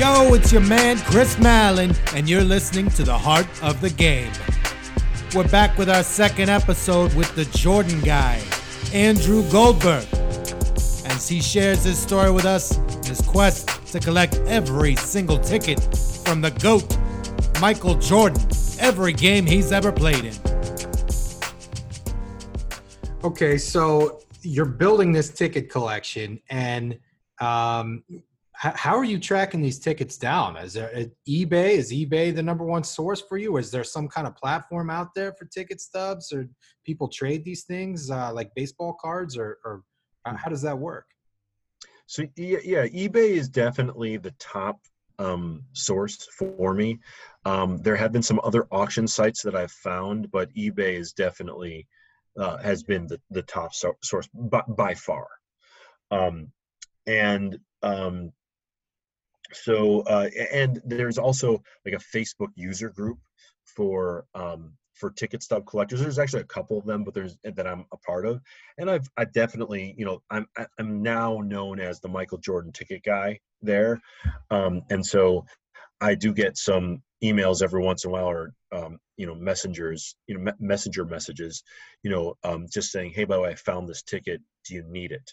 Yo, it's your man Chris Mallon, and you're listening to the Heart of the Game. We're back with our second episode with the Jordan guy, Andrew Goldberg, as he shares his story with us his quest to collect every single ticket from the GOAT, Michael Jordan, every game he's ever played in. Okay, so you're building this ticket collection, and um, how are you tracking these tickets down? Is there eBay? Is eBay the number one source for you? Is there some kind of platform out there for ticket stubs, or people trade these things uh, like baseball cards, or, or how does that work? So yeah, eBay is definitely the top um, source for me. Um, there have been some other auction sites that I've found, but eBay is definitely uh, has been the, the top so- source by, by far. Um, and um, so uh, and there's also like a facebook user group for um, for ticket stub collectors. There's actually a couple of them but there's that i'm a part of. And i've i definitely you know i'm i'm now known as the michael jordan ticket guy there. Um, and so i do get some emails every once in a while or um, you know messengers you know me- messenger messages you know um, just saying hey by the way i found this ticket. Do you need it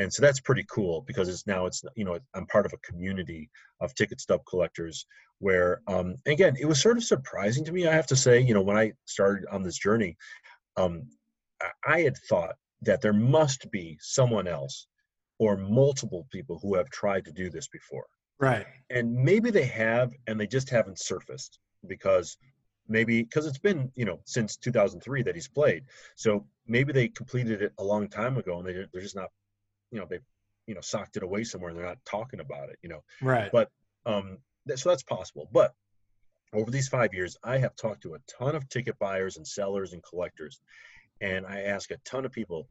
and so that's pretty cool because it's now it's you know i'm part of a community of ticket stub collectors where um again it was sort of surprising to me i have to say you know when i started on this journey um i had thought that there must be someone else or multiple people who have tried to do this before. Right. And maybe they have and they just haven't surfaced because maybe because it's been you know since 2003 that he's played. So maybe they completed it a long time ago and they, they're just not you know they you know socked it away somewhere and they're not talking about it you know. Right. But um so that's possible. But over these five years i have talked to a ton of ticket buyers and sellers and collectors and i ask a ton of people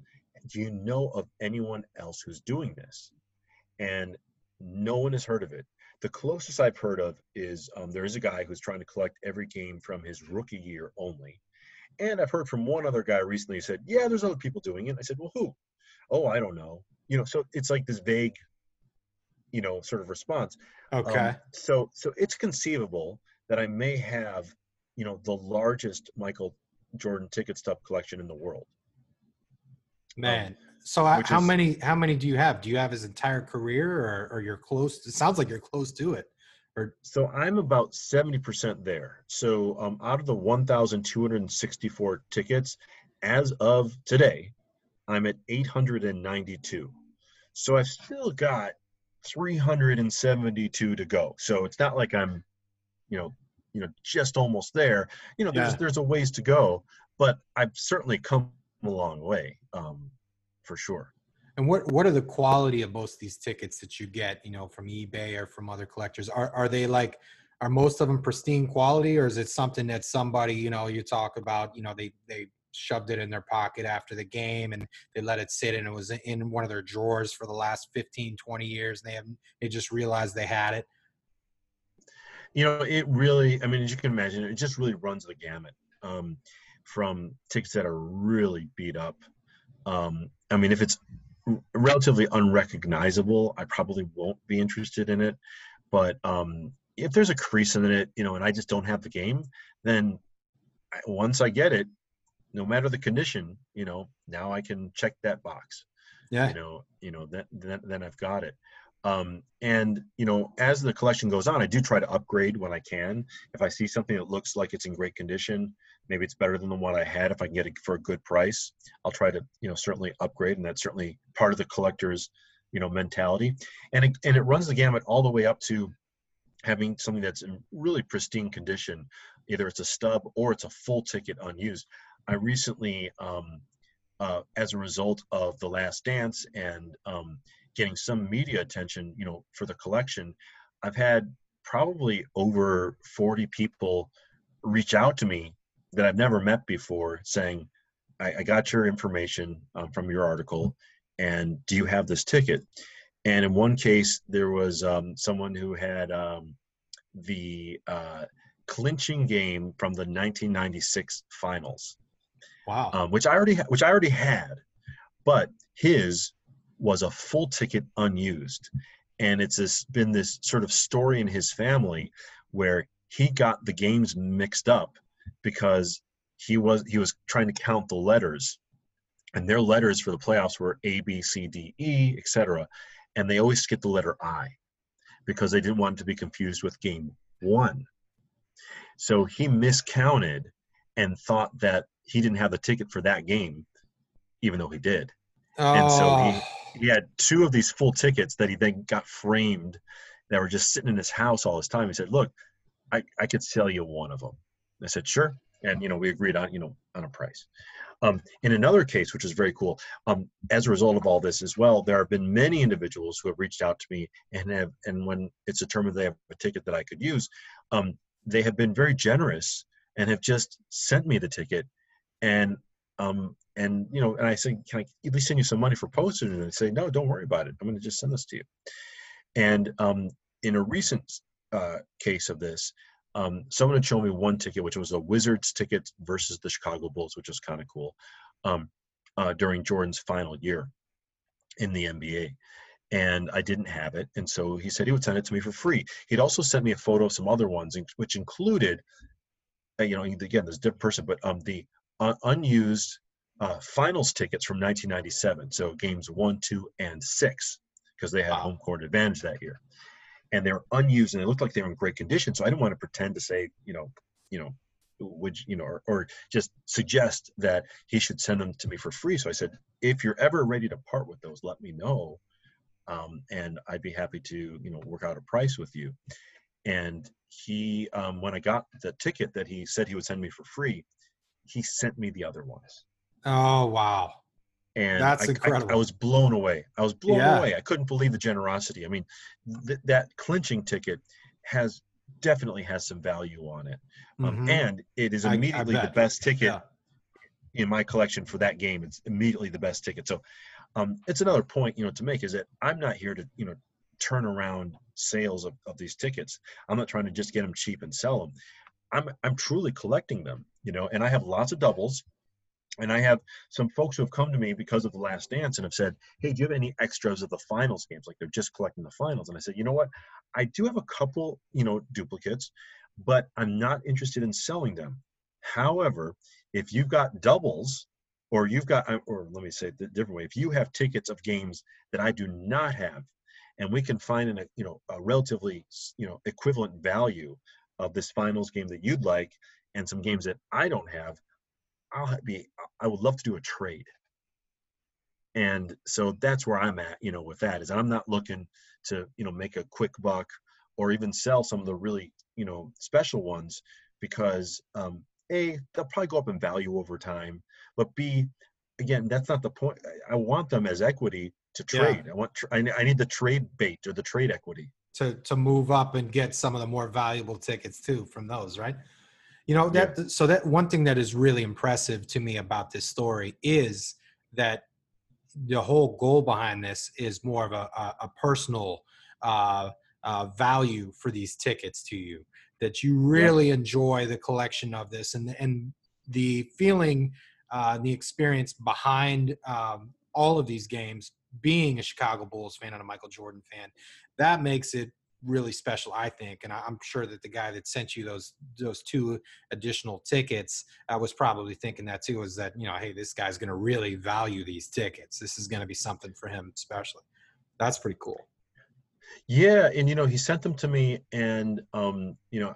do you know of anyone else who's doing this? And no one has heard of it. The closest i've heard of is um, there is a guy who's trying to collect every game from his rookie year only. And i've heard from one other guy recently who said yeah there's other people doing it. I said well who oh i don't know. You know so it's like this vague you know sort of response. Okay. Um, so so it's conceivable that i may have you know the largest michael jordan ticket stub collection in the world. Man. Um, so how is, many how many do you have? Do you have his entire career or, or you're close it sounds like you're close to it. Or so i'm about 70% there. So um, out of the 1264 tickets as of today i'm at 892 so I've still got 372 to go. So it's not like I'm, you know, you know, just almost there. You know, there's yeah. there's a ways to go, but I've certainly come a long way, um, for sure. And what what are the quality of most of these tickets that you get, you know, from eBay or from other collectors? Are are they like are most of them pristine quality or is it something that somebody, you know, you talk about, you know, they they shoved it in their pocket after the game and they let it sit and it was in one of their drawers for the last 15 20 years and they have they just realized they had it. You know it really i mean as you can imagine it just really runs the gamut um, from tickets that are really beat up. Um, i mean if it's relatively unrecognizable i probably won't be interested in it. But um, if there's a crease in it you know and i just don't have the game then once i get it no matter the condition, you know, now I can check that box. Yeah. You know, you know, then then, then I've got it. Um, and you know, as the collection goes on, I do try to upgrade when I can. If I see something that looks like it's in great condition, maybe it's better than the one I had. If I can get it for a good price, I'll try to, you know, certainly upgrade, and that's certainly part of the collector's, you know, mentality. And it, and it runs the gamut all the way up to having something that's in really pristine condition. Either it's a stub or it's a full ticket unused. I recently, um, uh, as a result of The Last Dance and um, getting some media attention, you know, for the collection, I've had probably over 40 people reach out to me that I've never met before saying, I, I got your information um, from your article, and do you have this ticket? And in one case, there was um, someone who had um, the uh, clinching game from the 1996 finals. Wow. Um, which I already ha- which I already had, but his was a full ticket unused, and it's this been this sort of story in his family where he got the games mixed up because he was he was trying to count the letters. And their letters for the playoffs were a b c d e etc and they always skipped the letter i because they didn't want to be confused with game one. So he miscounted and thought that he didn't have the ticket for that game even though he did Oh, and so he, he had two of these full tickets that he then got framed that were just sitting in his house all this time. He said, "Look, I, I could sell you one of them." I said, "Sure," and you know we agreed on you know on a price. Um, in another case, which is very cool, um, as a result of all this as well, there have been many individuals who have reached out to me and have, and when it's determined they have a ticket that I could use, um, they have been very generous and have just sent me the ticket, and um, and you know, and I said, can I at least send you some money for postage? And they say, no, don't worry about it. I'm going to just send this to you. And um, in a recent uh, case of this, um, someone had shown me one ticket, which was a Wizards ticket versus the Chicago Bulls, which was kind of cool um, uh, during Jordan's final year in the NBA. And I didn't have it. And so he said he would send it to me for free. He'd also sent me a photo of some other ones, which included, uh, you know, again, this different person, but um, the uh, unused uh, finals tickets from 1997. So games one, two, and six, because they had Wow. home court advantage that year. And they were unused and they looked like they were in great condition. So I didn't want to pretend to say, you know, you know, would you know, or, or just suggest that he should send them to me for free. So I said, if you're ever ready to part with those, let me know. Um, and I'd be happy to, you know, work out a price with you. And he, um, when I got the ticket that he said he would send me for free, he sent me the other ones oh wow. and That's I, I- incredible. I, was blown away. I was blown Yeah. away. I couldn't believe the generosity. I mean, th- that clinching ticket has definitely has some value on it, um, Mhm. and it is I- I immediately the best ticket Yeah. in my collection for that game. It's immediately the best ticket. So, um, it's another point you know to make is that I'm not here to you know turn around sales of, of these tickets. I'm not trying to just get them cheap and sell them. I'm I'm truly collecting them, you know, and I have lots of doubles. And I have some folks who have come to me because of the last dance and have said, Hey, do you have any extras of the finals games? Like they're just collecting the finals. And I said, you know what? I do have a couple, you know, duplicates, but I'm not interested in selling them. However, if you've got doubles or you've got uh, or let me say it a different way, if you have tickets of games that I do not have, and we can find in a you know a relatively you know equivalent value of this finals game that you'd like and some games that I don't have, I'll be I would love to do a trade. And so that's where I'm at, you know, with that is I'm not looking to, you know, make a quick buck or even sell some of the really, you know, special ones because um A, they'll probably go up in value over time, but B, again, that's not the point. I- want them as equity to Yeah. trade. I want I I need the trade bait or the trade equity. to to move up and get some of the more valuable tickets too from those, right? You know that so that one thing that is really impressive to me about this story is that the whole goal behind this is more of a, a, a personal uh, uh, value for these tickets to you that you really enjoy the collection of this and and the feeling uh, the experience behind um, all of these games being a chicago bulls fan and a michael jordan fan that makes it really special i think and i'm sure that the guy that sent you those those two additional tickets i was probably thinking that too is that you know hey this guy's going to really value these tickets. This is going to be something for him especially. That's pretty cool. Yeah, and you know, he sent them to me, and um, you know,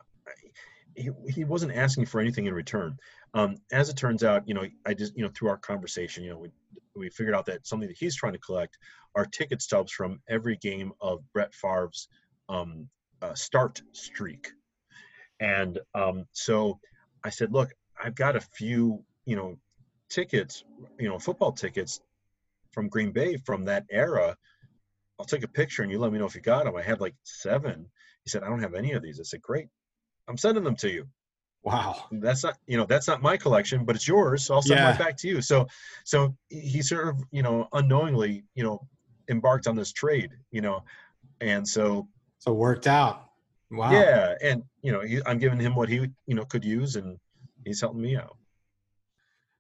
he he wasn't asking for anything in return. Um, as it turns out, you know, I just you know through our conversation, you know, we we figured out that something that he's trying to collect are ticket stubs from every game of Brett Favre's um, uh, start streak, and um, so I said, look, I've got a few, you know, tickets, you know, football tickets from Green Bay from that era. I'll take a picture and you let me know if you got them. I had like seven. He said, I don't have any of these. I said, great. I'm sending them to you. wow That's not, you know, that's not my collection, but it's yours. So I'll send Yeah. mine back to you. So, so he sort of, you know, unknowingly, you know, embarked on this trade, you know, and so, so it worked out wow yeah. And, you know, he, I'm giving him what he, you know, could use and he's helping me out.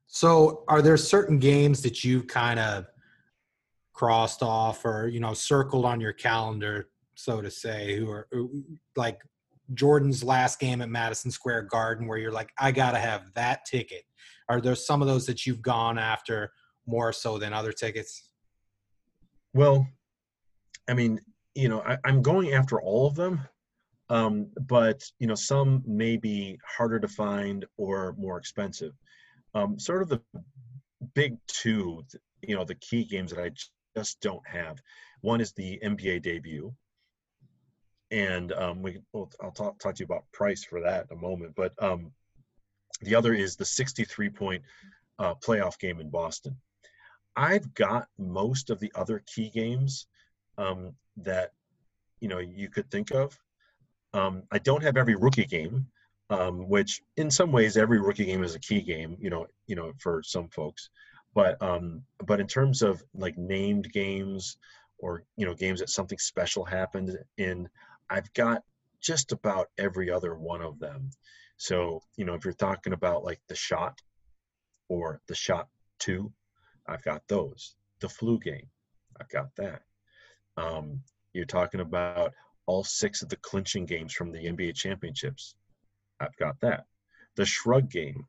So, are there certain games that you've kind of crossed off or you know circled on your calendar so to say, who are who, like Jordan's last game at Madison Square Garden, where you're like, I gotta have that ticket? Are there some of those that you've gone after more so than other tickets? Well, I mean, you know, I, am going after all of them, um, but you know, some may be harder to find or more expensive. Um, sort of the big two, you know, the key games that I just don't have. One is the NBA debut, and um, we will I'll talk, talk to you about price for that in a moment. But um, the other is the 63 point uh, playoff game in Boston. I've got most of the other key games um, that you know you could think of. Um, I don't have every rookie game, um, which in some ways every rookie game is a key game. You know, you know for some folks, but um, but in terms of like named games or you know games that something special happened in, I've got just about every other one of them. So you know if you're talking about like the shot or the shot two, I've got those. The flu game, I've got that. Um, you're talking about all six of the clinching games from the NBA championships. I've got that. The shrug game,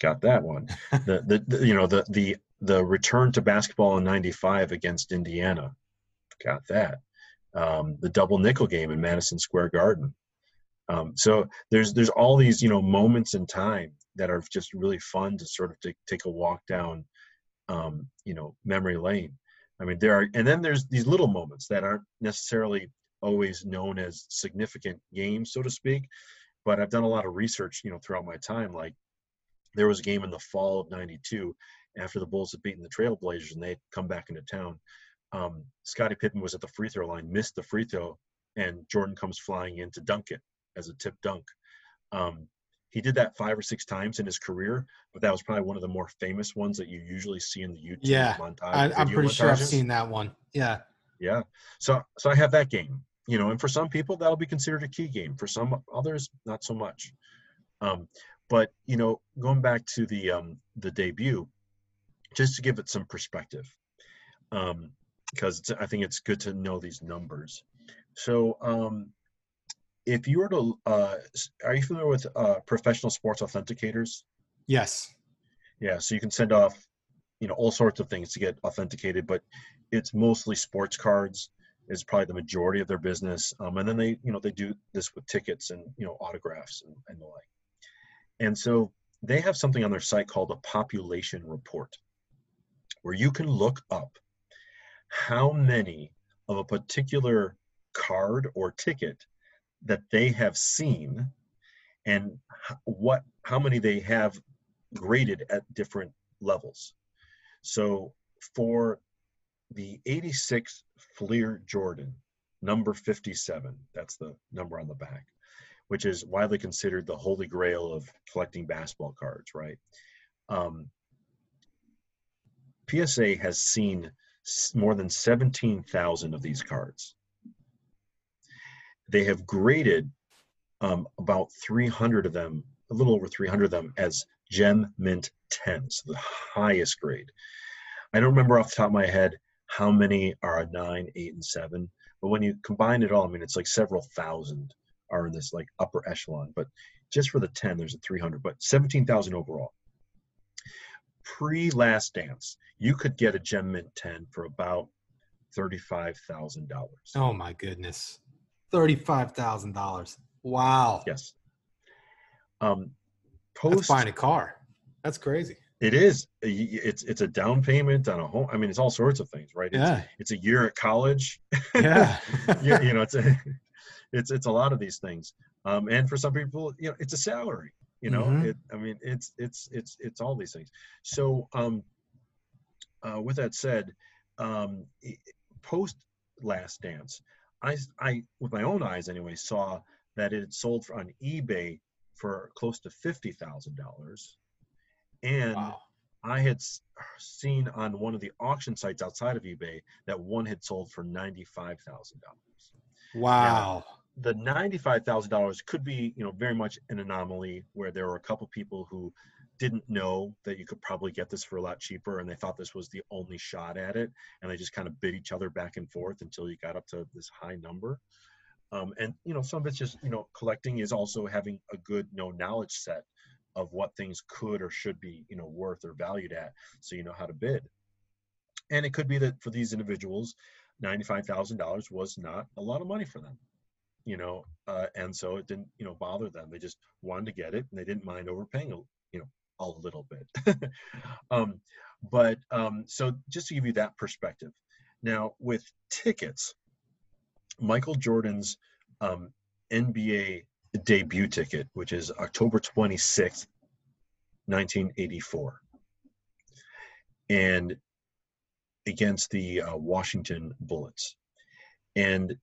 got that one. the, the, the you know the the the return to basketball in '95 against Indiana, got that. Um, the double nickel game in Madison Square Garden. Um, so there's there's all these you know moments in time that are just really fun to sort of take, take a walk down um, you know memory lane i mean there are and then there's these little moments that aren't necessarily always known as significant games so to speak but i've done a lot of research you know throughout my time like there was a game in the fall of 92 after the bulls had beaten the trailblazers and they'd come back into town. Um, scottie pippen was at the free throw line missed the free throw and jordan comes flying in to dunk it as a tip dunk. Um, he did that five or six times in his career, but that was probably one of the more famous ones that you usually see in the YouTube yeah, montage. I, am pretty montages. sure I've seen that one. Yeah. Yeah. So so I have that game, you know, and for some people that'll be considered a key game. For some others, not so much. Um, but you know, going back to the um, the debut, just to give it some perspective, um, because I think it's good to know these numbers. So um, if you were to, uh, are you familiar with uh, professional sports authenticators? Yes. Yeah, so you can send off, you know, all sorts of things to get authenticated, but it's mostly sports cards is probably the majority of their business. Um, and then they, you know, they do this with tickets and you know autographs and, and the like. And so they have something on their site called a population report, where you can look up how many of a particular card or ticket that they have seen and what how many they have graded at different levels. So for the 86 Fleer Jordan, number 57, that's the number on the back, which is widely considered the holy grail of collecting basketball cards, right? Um, PSA has seen more than 17,000 of these cards they have graded um, about 300 of them, a little over 300 of them, as Gem Mint 10s, the highest grade. I don't remember off the top of my head how many are a 9, 8, and 7, but when you combine it all, I mean, it's like several thousand are in this like upper echelon. But just for the 10, there's a 300, but 17,000 overall. Pre Last Dance, you could get a Gem Mint 10 for about $35,000. Oh my goodness. Thirty-five thousand dollars. Wow. Yes. Um, post That's buying a car. That's crazy. It is. It's it's a down payment on a home. I mean, it's all sorts of things, right? It's, yeah. It's a year at college. Yeah. you, you know, it's a, it's it's a lot of these things. Um, and for some people, you know, it's a salary. You know, mm-hmm. it. I mean, it's it's it's it's all these things. So, um, uh, with that said, um, post Last Dance, I, I, with my own eyes anyway, saw that it had sold on eBay for close to fifty thousand dollars, and wow. I had seen on one of the auction sites outside of eBay that one had sold for ninety-five thousand dollars. Wow. Now, the ninety-five thousand dollars could be, you know, very much an anomaly where there were a couple people who didn't know that you could probably get this for a lot cheaper and they thought this was the only shot at it and they just kind of bid each other back and forth until you got up to this high number. Um, and you know some of it's just you know collecting is also having a good you know knowledge set of what things could or should be you know worth or valued at so you know how to bid. And it could be that for these individuals $95000 was not a lot of money for them you know uh, and so it didn't you know bother them. They just wanted to get it and they didn't mind overpaying you know a little bit. Um, but um, so just to give you that perspective. Now with tickets michael jordan's um, nba debut ticket which is october 26th 1984 and against the uh, washington bullets. And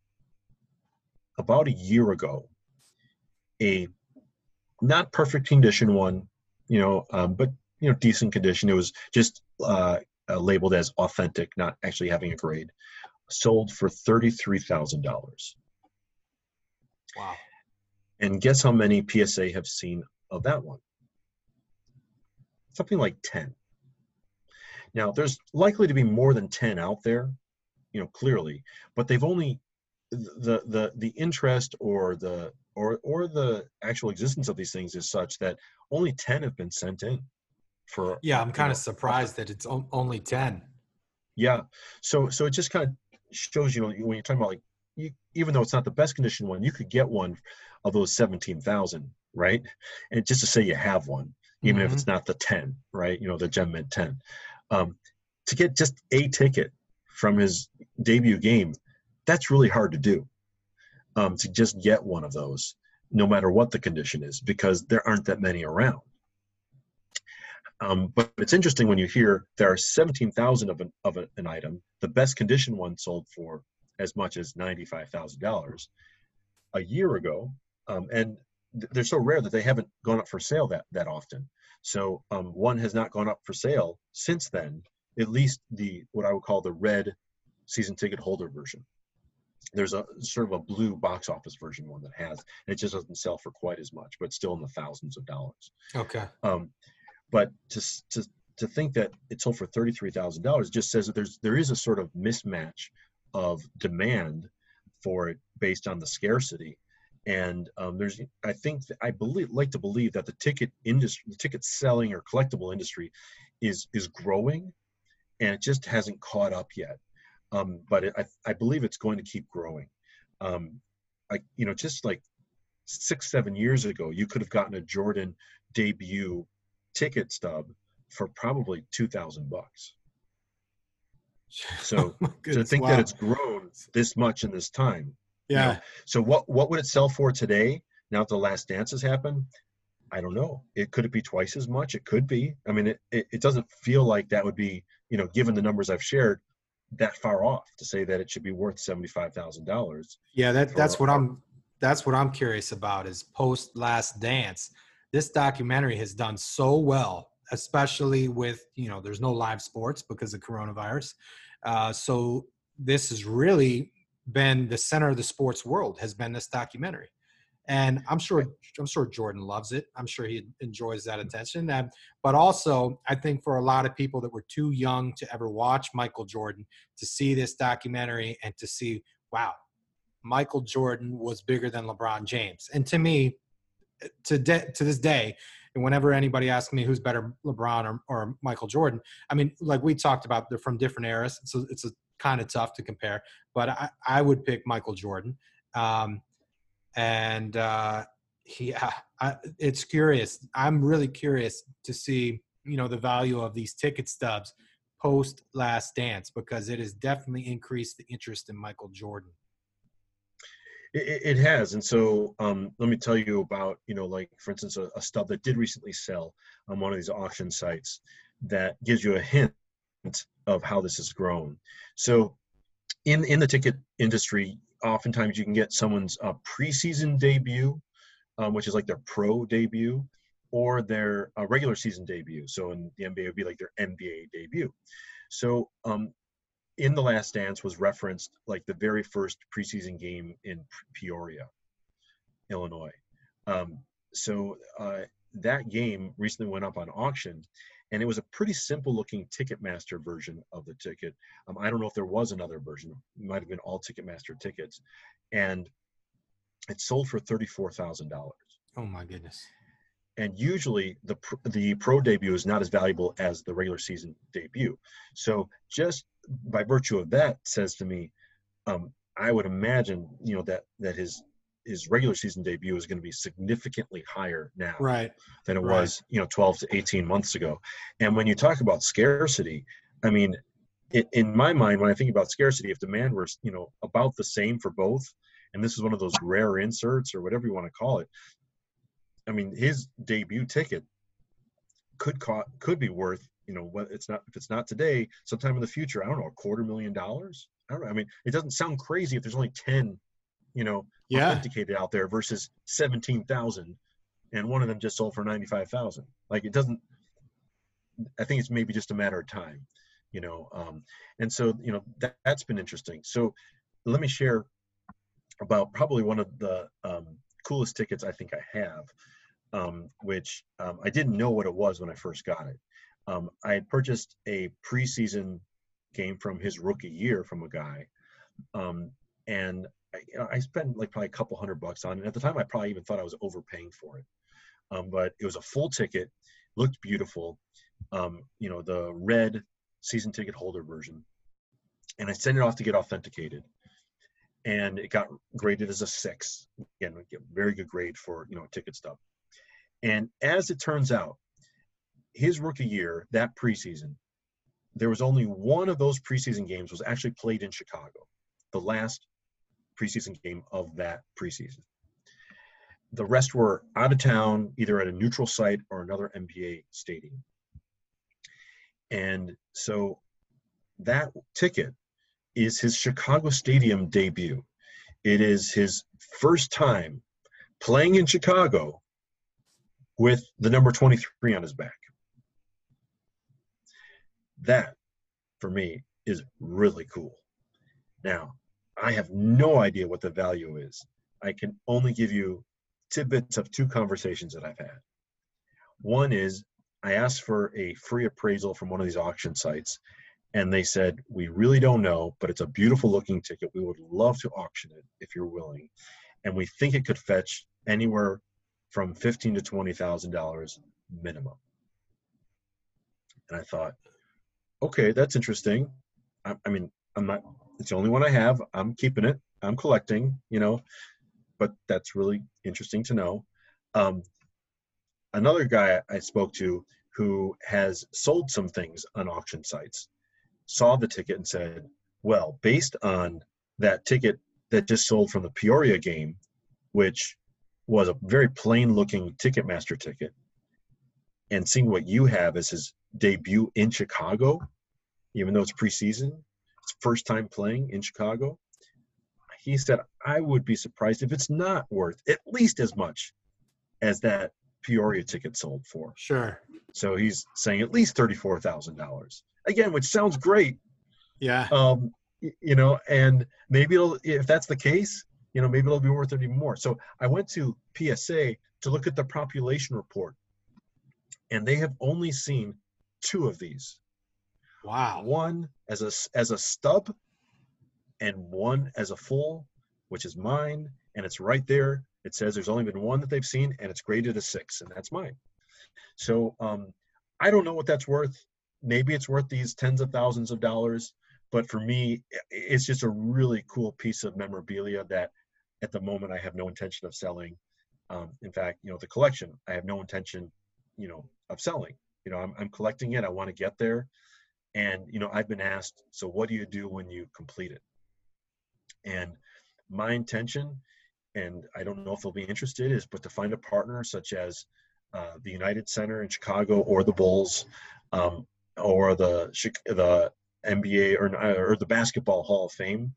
about a year ago a not perfect condition one you know, um, but you know, decent condition. It was just uh, uh, labeled as authentic, not actually having a grade. Sold for thirty-three thousand dollars. Wow! And guess how many PSA have seen of that one? Something like ten. Now, there's likely to be more than ten out there, you know, clearly, but they've only the the the interest or the or or the actual existence of these things is such that only 10 have been sent in for yeah i'm kind of surprised that it's only 10 yeah so so it just kind of shows you know when you're talking about like you, even though it's not the best condition one you could get one of those 17,000 right? And just to say you have one even mm-hmm. if it's not the 10 right? You know the gem mint 10 um, to get just a ticket from his debut game that's really hard to do um, to just get one of those, no matter what the condition is, because there aren't that many around. Um, but it's interesting when you hear there are 17,000 of, an, of an item. The best condition one sold for as much as $95,000 a year ago. Um, and th- they're so rare that they haven't gone up for sale that, that often. So um, one has not gone up for sale since then, at least the what I would call the red season ticket holder version there's a sort of a blue box office version one that has and it just doesn't sell for quite as much but still in the thousands of dollars. Okay. Um, but to, to to think that it sold for $33000 just says that there's there is a sort of mismatch of demand for it based on the scarcity. And um, there's i think i believe like to believe that the ticket industry the ticket selling or collectible industry is is growing and it just hasn't caught up yet um, but it, I, I believe it's going to keep growing. Um, I, you know, just like six, seven years ago, you could have gotten a Jordan debut ticket stub for probably two thousand bucks. So oh to think wow. that it's grown this much in this time. Yeah. You know, so what what would it sell for today? Now that the last dance has happened, I don't know. It could it be twice as much? It could be. I mean, it, it, it doesn't feel like that would be, you know, given the numbers I've shared, that far off to say that it should be worth seventy five thousand dollars. Yeah, that that's what I'm that's what I'm curious about is post Last Dance. This documentary has done so well, especially with you know there's no live sports because of coronavirus. Uh, so this has really been the center of the sports world has been this documentary and I'm sure I'm sure Jordan loves it. I'm sure he enjoys that attention. And, but also, I think for a lot of people that were too young to ever watch Michael Jordan, to see this documentary and to see, wow, Michael Jordan was bigger than LeBron James. And to me, to de- to this day, and whenever anybody asks me who's better, LeBron or, or Michael Jordan, I mean, like we talked about, they're from different eras, so it's a kind of tough to compare. But I, I would pick Michael Jordan. Um, and uh, he, I, it's curious. I'm really curious to see, you know, the value of these ticket stubs post Last Dance because it has definitely increased the interest in Michael Jordan. It, it has, and so um, let me tell you about, you know, like for instance, a, a stub that did recently sell on one of these auction sites that gives you a hint of how this has grown. So, in in the ticket industry, oftentimes you can get someone's uh, preseason debut, um, which is like their pro debut, or their uh, regular season debut. So in the NBA, it would be like their NBA debut. So um, in the Last Dance was referenced like the very first preseason game in Peoria, Illinois. Um, so uh, that game recently went up on auction, and it was a pretty simple looking Ticketmaster version of the ticket. Um, I don't know if there was another version. It might have been all Ticketmaster tickets, and it sold for thirty four thousand dollars. Oh my goodness! And usually the the pro debut is not as valuable as the regular season debut. So just by virtue of that, says to me, um, I would imagine you know that that his his regular season debut is going to be significantly higher now right. than it Right. was, you know, 12 to 18 months ago. And when you talk about scarcity, I mean, it, in my mind, when I think about scarcity, if demand were, you know, about the same for both, and this is one of those rare inserts or whatever you want to call it, I mean, his debut ticket could co- could be worth, you know, what it's not if it's not today, sometime in the future. I don't know, a quarter million dollars. I don't know. I mean, it doesn't sound crazy if there's only 10, you know, Yeah. authenticated out there versus 17,000 and one of them just sold for 95,000. Like it doesn't I think it's maybe just a matter of time, you know. Um and so, you know, that, that's been interesting. So let me share about probably one of the um coolest tickets I think I have. Um, which um, I didn't know what it was when I first got it. Um, I had purchased a preseason game from his rookie year from a guy, um, and I, you know, I spent like probably a couple hundred bucks on it. At the time, I probably even thought I was overpaying for it. Um, but it was a full ticket, looked beautiful. Um, you know, the red season ticket holder version, and I sent it off to get authenticated, and it got graded as a six. Again, we get very good grade for you know ticket stuff. And as it turns out, his rookie year, that preseason, there was only one of those preseason games was actually played in Chicago, the last preseason game of that preseason. The rest were out of town, either at a neutral site or another NBA stadium. And so that ticket is his Chicago Stadium debut. It is his first time playing in Chicago with the number 23 on his back. That, for me, is really cool. Now, I have no idea what the value is. I can only give you tidbits of two conversations that I've had. One is I asked for a free appraisal from one of these auction sites, and they said, We really don't know, but it's a beautiful looking ticket. We would love to auction it if you're willing. And we think it could fetch anywhere from fifteen to twenty thousand dollars minimum. And I thought, okay, that's interesting. I, I mean, I'm not. It's the only one I have. I'm keeping it. I'm collecting. You know, but that's really interesting to know. Um, another guy I spoke to who has sold some things on auction sites saw the ticket and said, "Well, based on that ticket that just sold from the Peoria game, which was a very plain looking Ticketmaster ticket, and seeing what you have as his debut in Chicago, even though it's preseason, first time playing in Chicago. He said, I would be surprised if it's not worth at least as much as that Peoria ticket sold for. Sure. So he's saying at least thirty-four thousand dollars. Again, which sounds great, Yeah. um, you know, and maybe it'll if that's the case, you know, maybe it'll be worth it even more. So I went to PSA to look at the population report, and they have only seen two of these. Wow. One as a as a stub, and one as a full, which is mine, and it's right there. It says there's only been one that they've seen, and it's graded a six, and that's mine. So um, I don't know what that's worth. Maybe it's worth these tens of thousands of dollars, but for me, it's just a really cool piece of memorabilia that, at the moment, I have no intention of selling. Um, in fact, you know, the collection, I have no intention, you know, of selling. You know, I'm, I'm collecting it. I want to get there, and you know, I've been asked, so what do you do when you complete it? And my intention, and I don't know if they'll be interested, is but to find a partner such as uh, the United Center in Chicago or the Bulls um, or the the NBA or, or the Basketball Hall of Fame,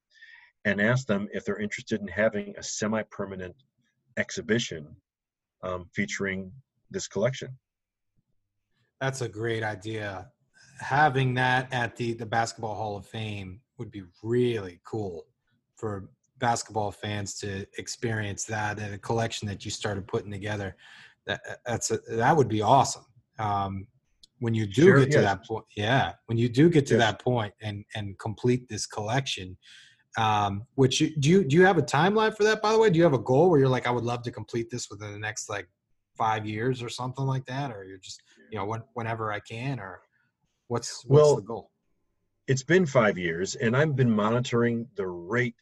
and ask them if they're interested in having a semi-permanent exhibition um, featuring this collection. That's a great idea. Having that at the the Basketball Hall of Fame would be really cool for basketball fans to experience that and a collection that you started putting together. that that's a, that would be awesome. Um, when you do Sure, get to that point, yeah, when you do get to Yes. that point and and complete this collection, um, which you, do you do you have a timeline for that? By the way, do you have a goal where you're like, I would love to complete this within the next like five years or something like that, or you're just you know when, whenever I can, or what's what's Well, the goal? it's been five years and i've been monitoring the rate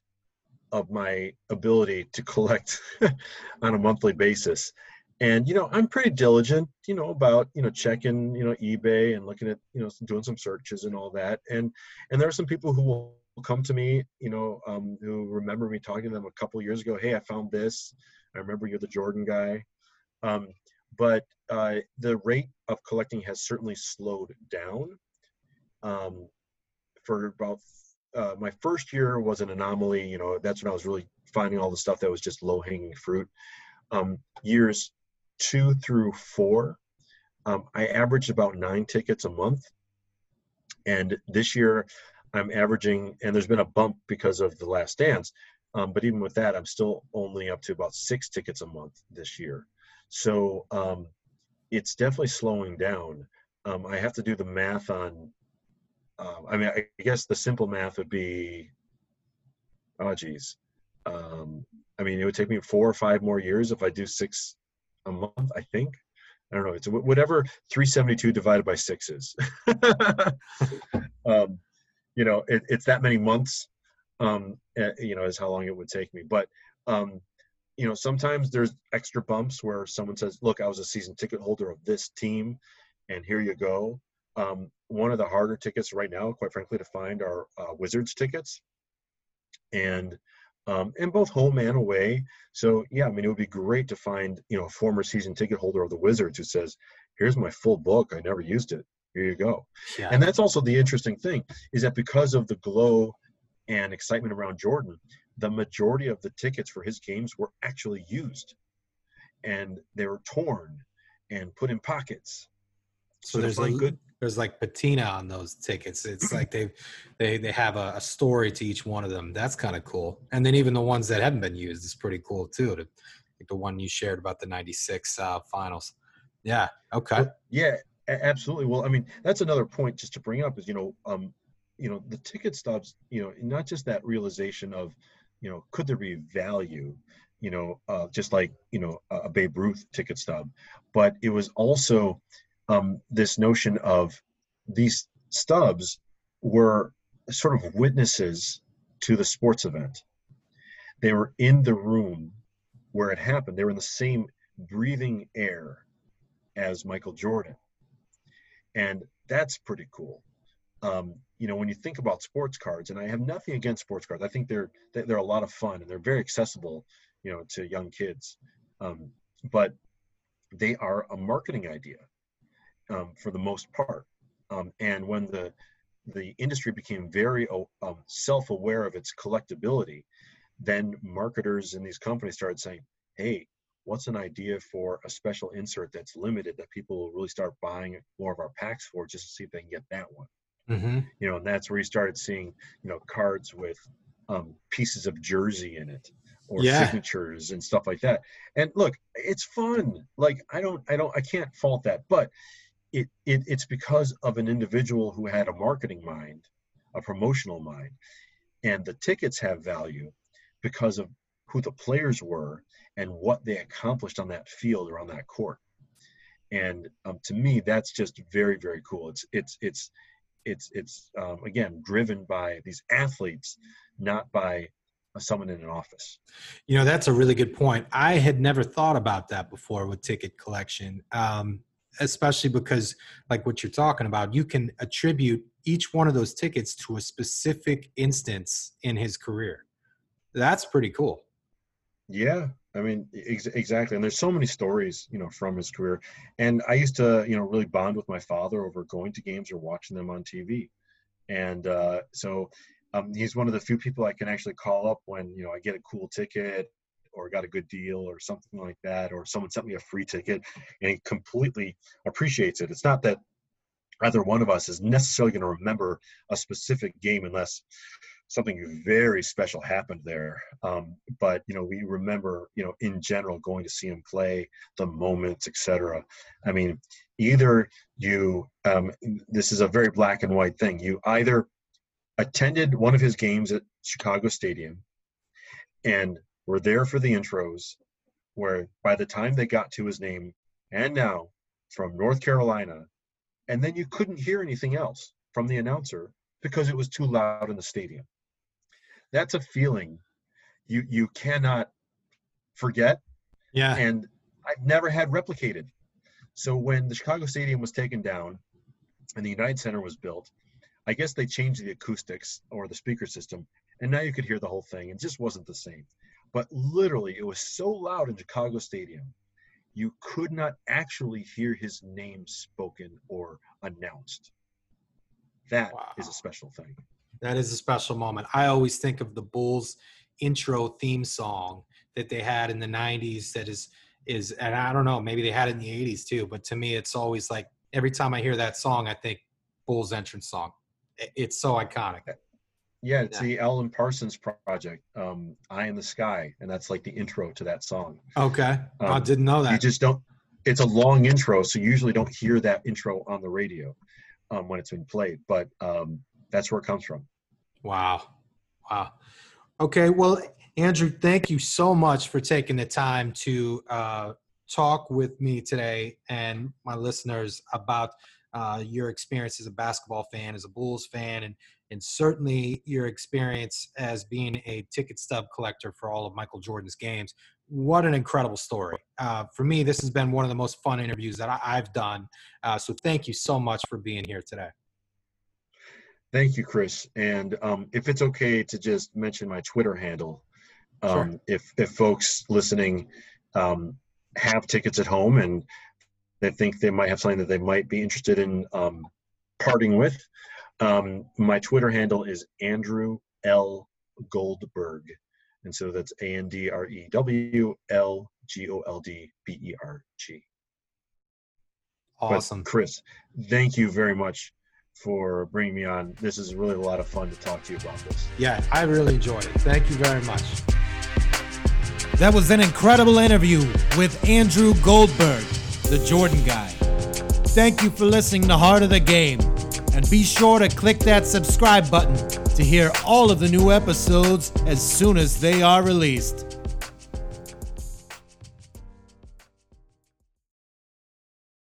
of my ability to collect on a monthly basis. And you know i'm pretty diligent you know about you know checking you know ebay and looking at you know doing some searches and all that. And and there are some people who will come to me you know um, who remember me talking to them a couple years ago hey i found this. I remember you're the jordan guy. Um, but uh, the rate of collecting has certainly slowed down um, for about uh, my first year was an anomaly. You know, that's when I was really finding all the stuff that was just low hanging fruit. Um, years two through four, um, I averaged about nine tickets a month. And this year, I'm averaging, and there's been a bump because of the last dance. Um, but even with that, I'm still only up to about six tickets a month this year. So um, it's definitely slowing down. Um, I have to do the math on um, I mean, I guess the simple math would be, oh geez, um, I mean, it would take me four or five more years if I do six a month. I think. I don't know. It's whatever 372 divided by six is. um, you know, it, it's that many months. Um, eh, you know, is how long it would take me. But um, you know, sometimes there's extra bumps where someone says, "Look, I was a season ticket holder of this team, and here you go." Um, one of the harder tickets right now, quite frankly, to find are uh, Wizards tickets, and um, and both home and away. So yeah, I mean, it would be great to find you know a former season ticket holder of the Wizards who says, "Here's my full book. I never used it. Here you go." Yeah, And that's also the interesting thing is that because of the glow and excitement around Jordan, the majority of the tickets for his games were actually used, and they were torn and put in pockets. so to there's a good there's like patina on those tickets. It's like they they they have a, a story to each one of them. That's kind of cool. And then even the ones that haven't been used is pretty cool too. To, like the one you shared about the '96 uh, finals. Yeah. Okay. Well, yeah, absolutely. Well, I mean, that's another point just to bring up is you know, um, you know, the ticket stubs. You know, not just that realization of, you know, could there be value, you know, uh, just like you know a Babe Ruth ticket stub, but it was also um, this notion of these stubs were sort of witnesses to the sports event. They were in the room where it happened. They were in the same breathing air as Michael Jordan. And that's pretty cool. Um, you know, when you think about sports cards, and I have nothing against sports cards, I think they're they're a lot of fun and they're very accessible, you know, to young kids. Um, but they are a marketing idea um, for the most part. Um, and when the the industry became very oh, um, self-aware of its collectability, then marketers in these companies started saying, "Hey, what's an idea for a special insert that's limited that people will really start buying more of our packs for just to see if they can get that one Mm-hmm. you know and that's where you started seeing you know cards with um, pieces of jersey in it or Yeah. signatures and stuff like that. And look it's fun. Like i don't i don't i can't fault that. But it, it it's because of an individual who had a marketing mind a promotional mind and the tickets have value because of who the players were and what they accomplished on that field or on that court. And um, to me that's just very very cool. It's it's it's it's it's um, again driven by these athletes not by someone in an office You know, that's a really good point. I had never thought about that before with ticket collection, um, especially because, like what you're talking about, you can attribute each one of those tickets to a specific instance in his career. That's pretty cool. yeah i mean ex- exactly and there's so many stories you know from his career and i used to you know really bond with my father over going to games or watching them on tv and uh, so um, he's one of the few people i can actually call up when you know i get a cool ticket or got a good deal or something like that or someone sent me a free ticket and he completely appreciates it. It's not that either one of us is necessarily going to remember a specific game unless something very special happened there. Um, but you know, we remember, you know, in general, going to see him play, the moments, etc. I mean, either you, um, this is a very black and white thing. You either attended one of his games at Chicago Stadium, and were there for the intros, where by the time they got to his name, and now from North Carolina, and then you couldn't hear anything else from the announcer because it was too loud in the stadium. That's a feeling you you cannot forget. Yeah. And I've never had replicated. So when the Chicago Stadium was taken down and the United Center was built, I guess they changed the acoustics or the speaker system, and now you could hear the whole thing. It just wasn't the same. But literally, it was so loud in Chicago Stadium, you could not actually hear his name spoken or announced. That wow. is a special thing. That is a special moment. I always think of the Bulls intro theme song that they had in the 90s that is is and I don't know, maybe they had it in the 80s too, but to me it's always like every time I hear that song I think Bulls entrance song. It's so iconic. Yeah, it's yeah. the Alan Parsons project, um, "Eye in the Sky," and that's like the intro to that song. Okay, um, I didn't know that. You just don't. It's a long intro, so you usually don't hear that intro on the radio um, when it's been played, but um, that's where it comes from. Wow, wow. Okay, well, Andrew, thank you so much for taking the time to uh, talk with me today and my listeners about uh, your experience as a basketball fan, as a Bulls fan, and and certainly your experience as being a ticket stub collector for all of Michael Jordan's games. What an incredible story! Uh, for me, this has been one of the most fun interviews that I, have done. Uh, so thank you so much for being here today. Thank you, Chris. And um, if it's okay to just mention my Twitter handle, um, sure. if if folks listening um, have tickets at home and they think they might have something that they might be interested in um, parting with, um, my Twitter handle is Andrew L Goldberg, and so that's A N D R E W L G O L D B E R G. Awesome, but Chris. Thank you very much for bringing me on. This is really a lot of fun to talk to you about this. Yeah, I really enjoyed it. Thank you very much. That was an incredible interview with Andrew Goldberg, the Jordan guy. Thank you for listening to Heart of the Game. And be sure to click that subscribe button to hear all of the new episodes as soon as they are released.